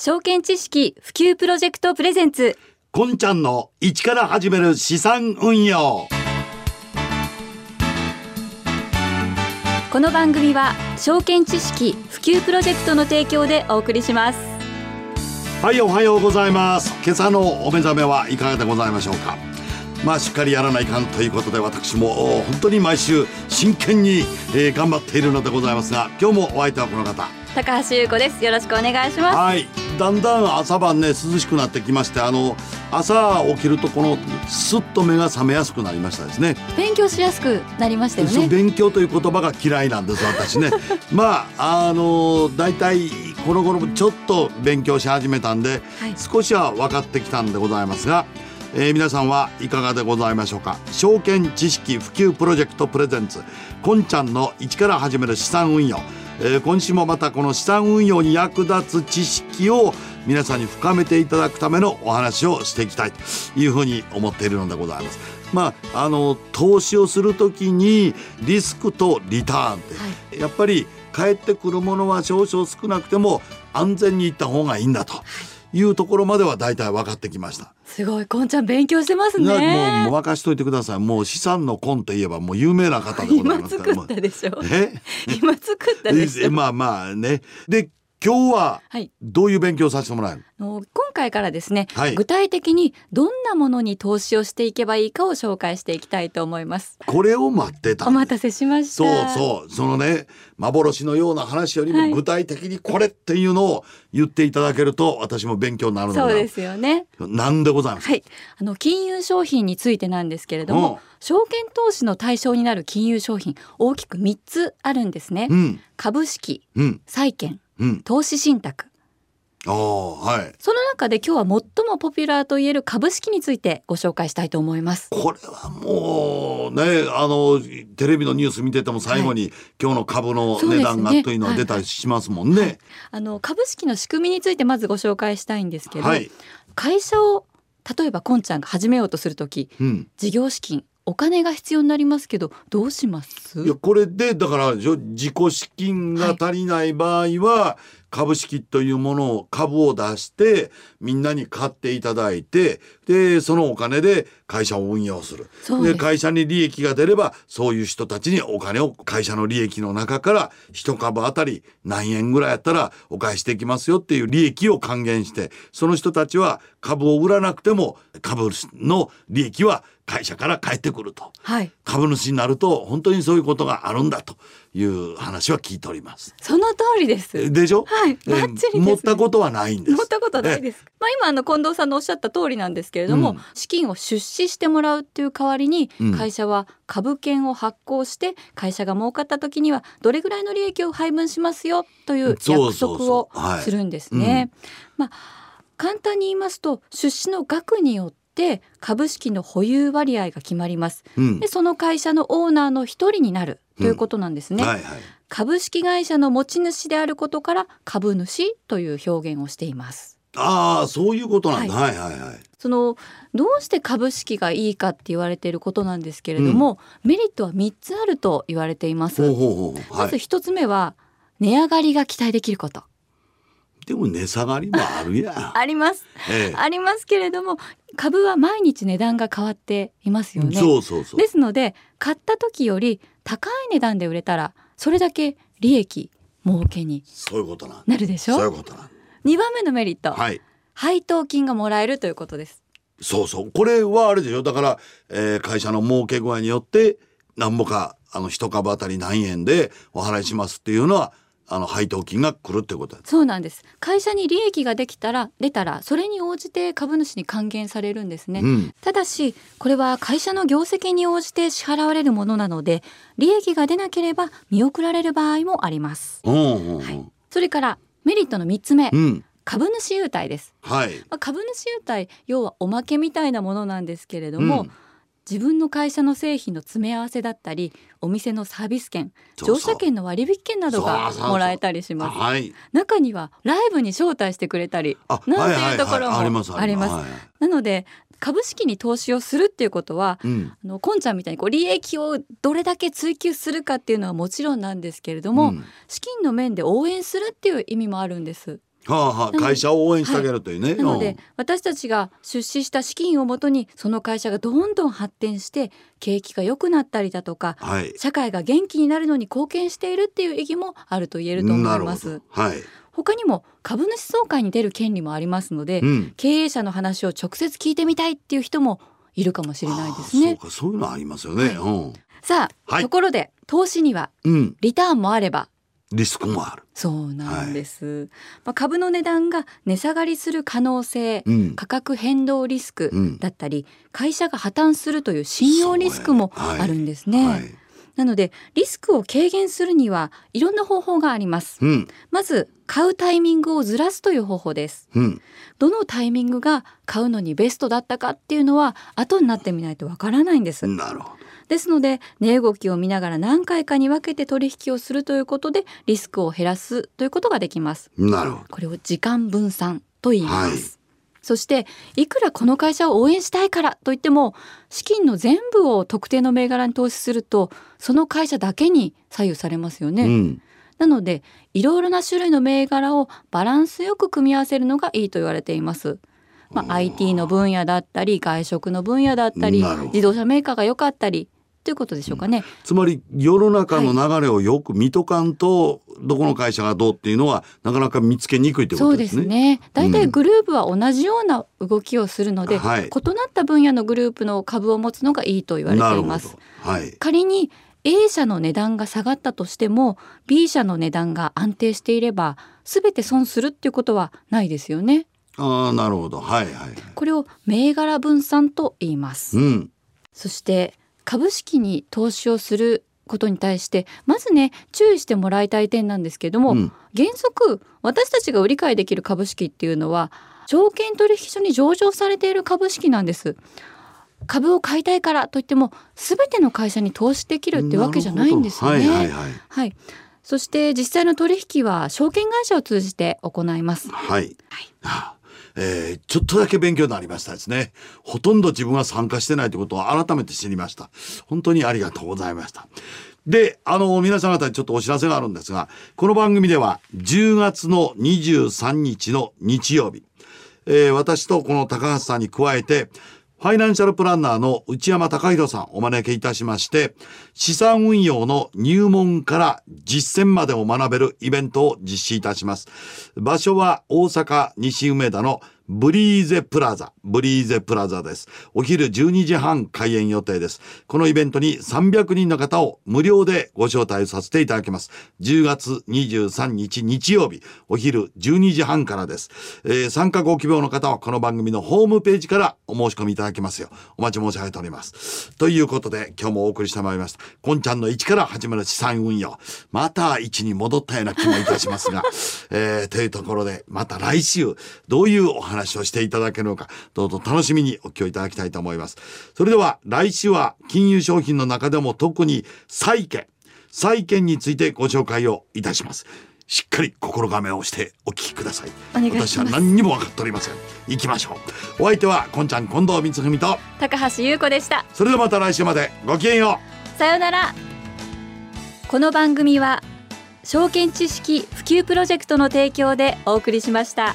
証券知識普及プロジェクトプレゼンツ。こんちゃんの一から始める資産運用。この番組は証券知識普及プロジェクトの提供でお送りします。はいおはようございます。今朝のお目覚めはいかがでございましょうか。まあしっかりやらないかんということで私も本当に毎週真剣に、えー、頑張っているのでございますが今日もお相手はこの方。高橋優子です。よろしくお願いします。はいだんだん朝晩ね涼しくなってきましてあの朝起きるとこのすっと目が覚めやすくなりましたですね。勉強しやすくなりましたよね。勉強という言葉が嫌いなんです私ね。まああのだいたいこの頃ちょっと勉強し始めたんで、はい、少しは分かってきたんでございますがえー、皆さんはいかがでございましょうか？証券知識普及プロジェクトプレゼンツこんちゃんの一から始める資産運用えー、今週もまたこの資産運用に役立つ知識を皆さんに深めていただくためのお話をしていきたいというふうに思っているのでございます。まあ、あの投資をする時にリスクとリターンって、はい、やっぱり返ってくるものは少々少なくても安全にいった方がいいんだと。はいいうところまでは大体分かってきました。すごい、こんちゃん勉強してますね。もう任しといてください。もう資産のコンといえばもう有名な方でございますから。今作ったでしょ。え？今作ったでしょ。まあまあね。で今日はどういう勉強させてもらえる、はい、今回からですね、はい、具体的にどんなものに投資をしていけばいいかを紹介していきたいと思います。これを待ってたお待たせしました。そうそう。そのね幻のような話よりも具体的にこれっていうのを言っていただけると私も勉強になるのそうですよね。なんでございます？はい。あの金融商品についてなんですけれども、うん、証券投資の対象になる金融商品大きく3つあるんですね、うん、株式、うん、債券投資信託。あはい、その中で今日は最もポピュラーといえる株式についてご紹介したいと思います。これはもうねあのテレビのニュース見てても最後に、はい、今日の株の値段がというのは出たりしますもんね、はい。はい、あの株式の仕組みについてまずご紹介したいんですけど、会社を例えばこんちゃんが始めようとする時、うん、事業資金お金が必要になりますけどどうします？いやこれでだから自己資金が足りない場合は、株式というものを株を出してみんなに買っていただいてでそのお金で会社を運用する。で会社に利益が出ればそういう人たちにお金を会社の利益の中から1株あたり何円ぐらいやったらお返しできますよっていう利益を還元してその人たちは株を売らなくても株の利益は会社から返ってくると、はい、株主になると本当にそういうことがあるんだという話は聞いております。その通りです。でしょ？はい。バッチリ、ね、持ったことはないんです。持ったことないです。まあ今あの近藤さんのおっしゃった通りなんですけれども、うん、資金を出資してもらうっていう代わりに会社は株券を発行して会社が儲かった時にはどれぐらいの利益を配分しますよという約束をするんですね、まあ簡単に言いますと出資の額によってて株式の保有割合が決まります、うん、でその会社のオーナーの一人になるということなんですね、うんはいはい、株式会社の持ち主であることから株主という表現をしています。ああそういうことなんだ、はい、はいはいはい。そのどうして株式がいいかって言われていることなんですけれども、うん、メリットは3つあると言われています。まず1つ目は値上がりが期待できること。でも値下がりもあるや あります、ええ、ありますけれども株は毎日値段が変わっていますよね。そうそうそう。ですので買った時より高い値段で売れたらそれだけ利益儲けにそういうことななるでしょ？そういうことなん。2番目のメリット、はい、配当金がもらえるということです。そうそう。これはあれでしょ？だから、えー、会社の儲け具合によってなんぼかあの一株当たり何円でお払いしますっていうのはあの配当金が来るってことそうなんです。会社に利益ができたら出たらそれに応じて株主に還元されるんですね、うん、ただしこれは会社の業績に応じて支払われるものなので利益が出なければ見送られる場合もあります、それからメリットの3つ目、うん。株主優待です、はい、まあ、株主優待要はおまけみたいなものなんですけれども、うん自分の会社の製品の詰め合わせだったりお店のサービス券乗車券の割引券などがもらえたりします、はい、中にはライブに招待してくれたりなんていうところもありますあります、なので株式に投資をするっていうことは、うん、あのこんちゃんみたいにこう利益をどれだけ追求するかっていうのはもちろんなんですけれども、うん、資金の面で応援するっていう意味もあるんです。はあはあ、会社を応援してあげるというね。はい、なので、私たちが出資した資金をもとにその会社がどんどん発展して景気が良くなったりだとか、はい、社会が元気になるのに貢献しているっていう意義もあると言えると思います。はい、他にも株主総会に出る権利もありますので、うん、経営者の話を直接聞いてみたいっていう人もいるかもしれないですね。そうそういうのありますよね。うん、さあ、ところで投資にはリターンもあればリスクもある。そうなんです。はい、まあ、株の値段が値下がりする可能性、うん、価格変動リスクだったり、うん、会社が破綻するという信用リスクもあるんですね。はいはい、なのでリスクを軽減するにはいろんな方法があります。うん、まず買うタイミングをずらすという方法です。どのタイミングが買うのにベストだったかっていうのは後になってみないとわからないんです。なるほど。ですので値動きを見ながら何回かに分けて取引をするということでリスクを減らすということができます。なるほど。これを時間分散と言います、はい、そしていくらこの会社を応援したいからといっても資金の全部を特定の銘柄に投資するとその会社だけに左右されますよね、うん、なのでいろいろな種類の銘柄をバランスよく組み合わせるのがいいと言われています。まあ、IT の分野だったり外食の分野だったり自動車メーカーが良かったりということでしょうかね、うん、つまり世の中の流れをよく見とかんと、はい、どこの会社がどうっていうのはなかなか見つけにくいということですね。そうですね。大体グループは同じような動きをするので、うんはい、異なった分野のグループの株を持つのがいいと言われています。はい、仮に A 社の値段が下がったとしても B 社の値段が安定していれば全て損するっていうことはないですよね。ああなるほどはいはい。これを銘柄分散と言います。うん、そして株式に投資をすることに対してまずね注意してもらいたい点なんですけども、うん、原則私たちが売り買いできる株式っていうのは証券取引所に上場されている株式なんです。株を買いたいからといっても全ての会社に投資できるってわけじゃないんですよね。はい、はいはい、そして実際の取引は証券会社を通じて行います。はい。はいえー、ちょっとだけ勉強になりましたですね。ほとんど自分は参加してないということを改めて知りました。本当にありがとうございました。で、あの、皆さん方にちょっとお知らせがあるんですが、この番組では10月の23日の日曜日、えー、私とこの高橋さんに加えて、ファイナンシャルプランナーの内山隆弘さんお招きいたしまして、資産運用の入門から実践までを学べるイベントを実施いたします。場所は大阪西梅田のブリーゼプラザ、ブリーゼプラザです。お昼12時半開演予定です。このイベントに300人の方を無料でご招待させていただきます。10月23日日曜日、お昼12時半からです。えー、参加ご希望の方はこの番組のホームページからお申し込みいただけますよ。お待ち申し上げております。ということで、今日もお送りしてまいりました。こんちゃんの1から始まる資産運用。また1に戻ったような気もいたしますが、えー、というところで、また来週、どういうお話話をしていただけるのか、どうぞ楽しみにお聞きいただきたいと思います。それでは来週は金融商品の中でも特に債券、債券についてご紹介をいたします。しっかり心構えをしてお聞きください。私は何にも分かっておりません。行きましょう。お相手はこんちゃん近藤光文と高橋優子でした。それではまた来週までごきげんよう。さようなら。この番組は証券知識普及プロジェクトの提供でお送りしました。